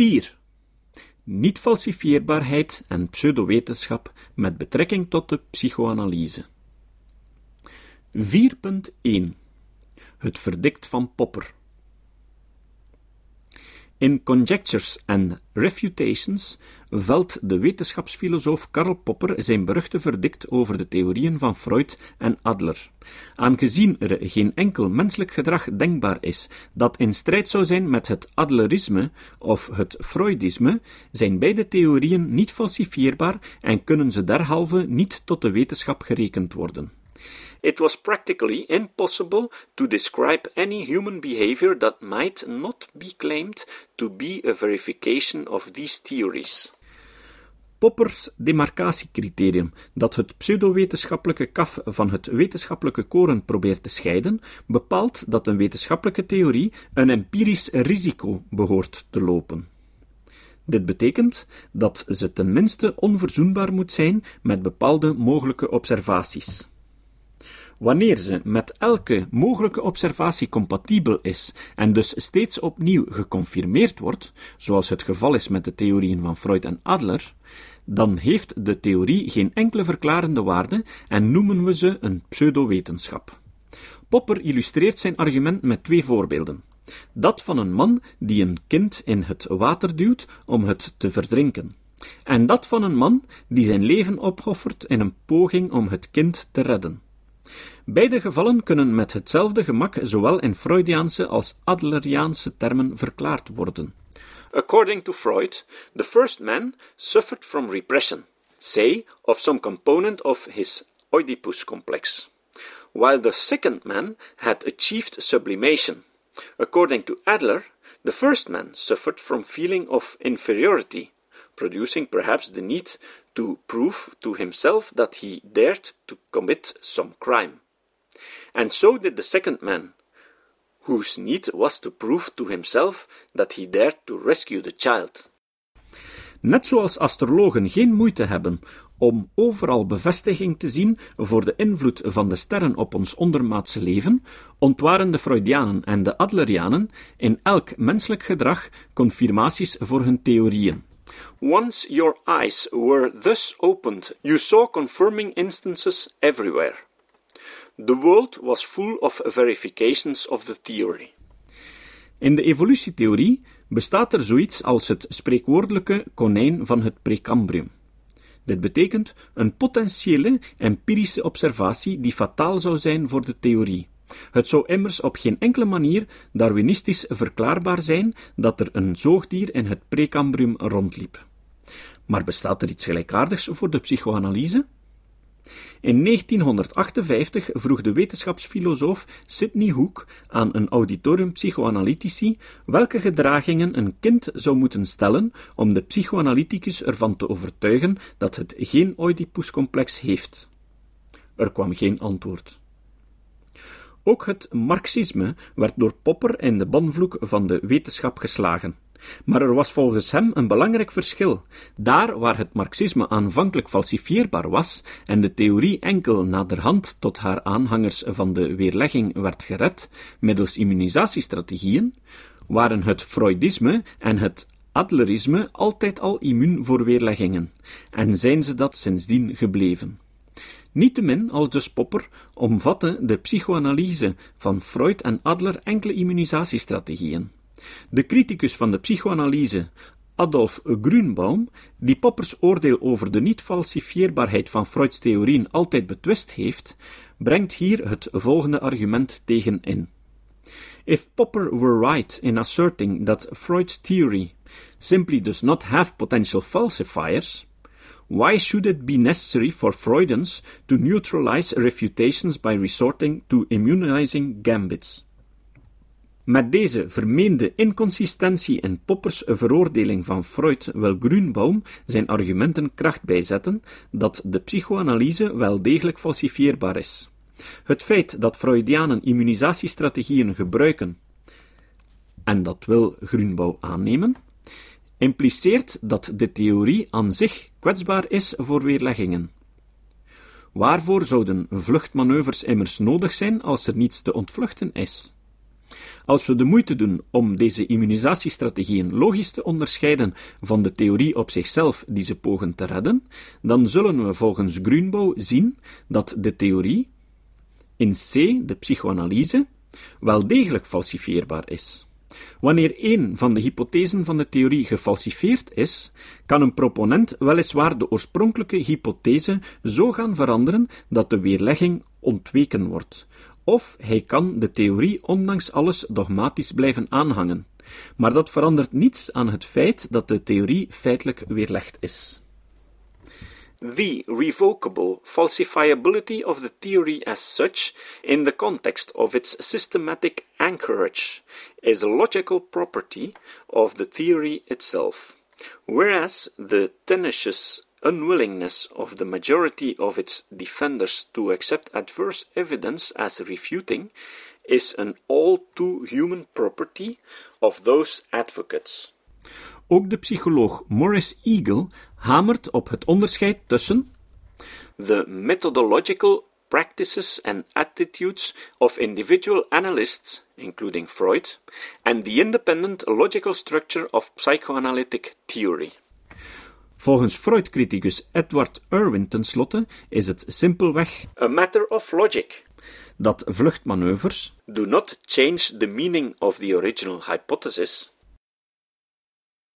4. Niet falsifieerbaarheid en pseudowetenschap met betrekking tot de psychoanalyse. 4.1 Het verdict van Popper. In Conjectures and Refutations velt de wetenschapsfilosoof Karl Popper zijn beruchte verdict over de theorieën van Freud en Adler. Aangezien er geen enkel menselijk gedrag denkbaar is dat in strijd zou zijn met het Adlerisme of het Freudisme, zijn beide theorieën niet falsifieerbaar en kunnen ze derhalve niet tot de wetenschap gerekend worden. It was practically impossible to describe any human behavior that might not be claimed to be a verification of these theories. Poppers demarcatiecriterium, dat het pseudowetenschappelijke kaf van het wetenschappelijke koren probeert te scheiden, bepaalt dat een wetenschappelijke theorie een empirisch risico behoort te lopen. Dit betekent dat ze tenminste onverzoenbaar moet zijn met bepaalde mogelijke observaties. Wanneer ze met elke mogelijke observatie compatibel is en dus steeds opnieuw geconfirmeerd wordt, zoals het geval is met de theorieën van Freud en Adler, dan heeft de theorie geen enkele verklarende waarde en noemen we ze een pseudowetenschap. Popper illustreert zijn argument met twee voorbeelden. Dat van een man die een kind in het water duwt om het te verdrinken, en dat van een man die zijn leven opoffert in een poging om het kind te redden. Beide gevallen kunnen met hetzelfde gemak zowel in Freudiaanse als Adleriaanse termen verklaard worden. According to Freud, the first man suffered from repression, say, of some component of his Oedipus complex, while the second man had achieved sublimation. According to Adler, the first man suffered from feeling of inferiority, producing perhaps the need to prove to himself that he dared to commit some crime. And so did the second man, whose need was to prove to himself that he dared to rescue the child. Net zoals astrologen geen moeite hebben om overal bevestiging te zien voor de invloed van de sterren op ons ondermaatse leven, ontwaren de Freudianen en de Adlerianen in elk menselijk gedrag confirmaties voor hun theorieën. Once your eyes were thus opened, you saw confirming instances everywhere. The world was full of verifications of the theory. In de evolutietheorie bestaat er zoiets als het spreekwoordelijke konijn van het Precambrium. Dit betekent een potentiële empirische observatie die fataal zou zijn voor de theorie. Het zou immers op geen enkele manier darwinistisch verklaarbaar zijn dat er een zoogdier in het Precambrium rondliep. Maar bestaat er iets gelijkaardigs voor de psychoanalyse? In 1958 vroeg de wetenschapsfilosoof Sidney Hook aan een auditorium psychoanalytici welke gedragingen een kind zou moeten stellen om de psychoanalyticus ervan te overtuigen dat het geen Oedipuscomplex heeft. Er kwam geen antwoord. Ook het marxisme werd door Popper in de banvloek van de wetenschap geslagen. Maar er was volgens hem een belangrijk verschil. Daar waar het marxisme aanvankelijk falsifieerbaar was en de theorie enkel naderhand tot haar aanhangers van de weerlegging werd gered middels immunisatiestrategieën, waren het Freudisme en het Adlerisme altijd al immuun voor weerleggingen, en zijn ze dat sindsdien gebleven. Niettemin, als dus Popper, omvatte de psychoanalyse van Freud en Adler enkele immunisatiestrategieën. De criticus van de psychoanalyse, Adolf Grünbaum, die Poppers oordeel over de niet-falsifieerbaarheid van Freuds theorieën altijd betwist heeft, brengt hier het volgende argument tegen in. If Popper were right in asserting that Freud's theory simply does not have potential falsifiers, why should it be necessary for Freudians to neutralize refutations by resorting to immunizing gambits? Met deze vermeende inconsistentie in Poppers veroordeling van Freud wil Grünbaum zijn argumenten kracht bijzetten dat de psychoanalyse wel degelijk falsifieerbaar is. Het feit dat Freudianen immunisatiestrategieën gebruiken, en dat wil Grünbaum aannemen, impliceert dat de theorie aan zich kwetsbaar is voor weerleggingen. Waarvoor zouden vluchtmanoeuvres immers nodig zijn als er niets te ontvluchten is? Als we de moeite doen om deze immunisatiestrategieën logisch te onderscheiden van de theorie op zichzelf die ze pogen te redden, dan zullen we volgens Grunbouw zien dat de theorie, in C de psychoanalyse, wel degelijk falsifieerbaar is. Wanneer een van de hypothesen van de theorie gefalsifieerd is, kan een proponent weliswaar de oorspronkelijke hypothese zo gaan veranderen dat de weerlegging ontweken wordt, of hij kan de theorie ondanks alles dogmatisch blijven aanhangen. Maar dat verandert niets aan het feit dat de theorie feitelijk weerlegd is. The revocable falsifiability of the theory as such, in the context of its systematic anchorage, is a logical property of the theory itself, whereas the tenacious unwillingness of the majority of its defenders to accept adverse evidence as refuting is an all too human property of those advocates. Ook de psycholoog Morris Eagle hamert op het onderscheid tussen the methodological practices and attitudes of individual analysts, including Freud, and the independent logical structure of psychoanalytic theory. Volgens Freud-criticus Edward Irwin tenslotte is het simpelweg a matter of logic. dat vluchtmanoeuvres do not change the meaning of the original hypothesis,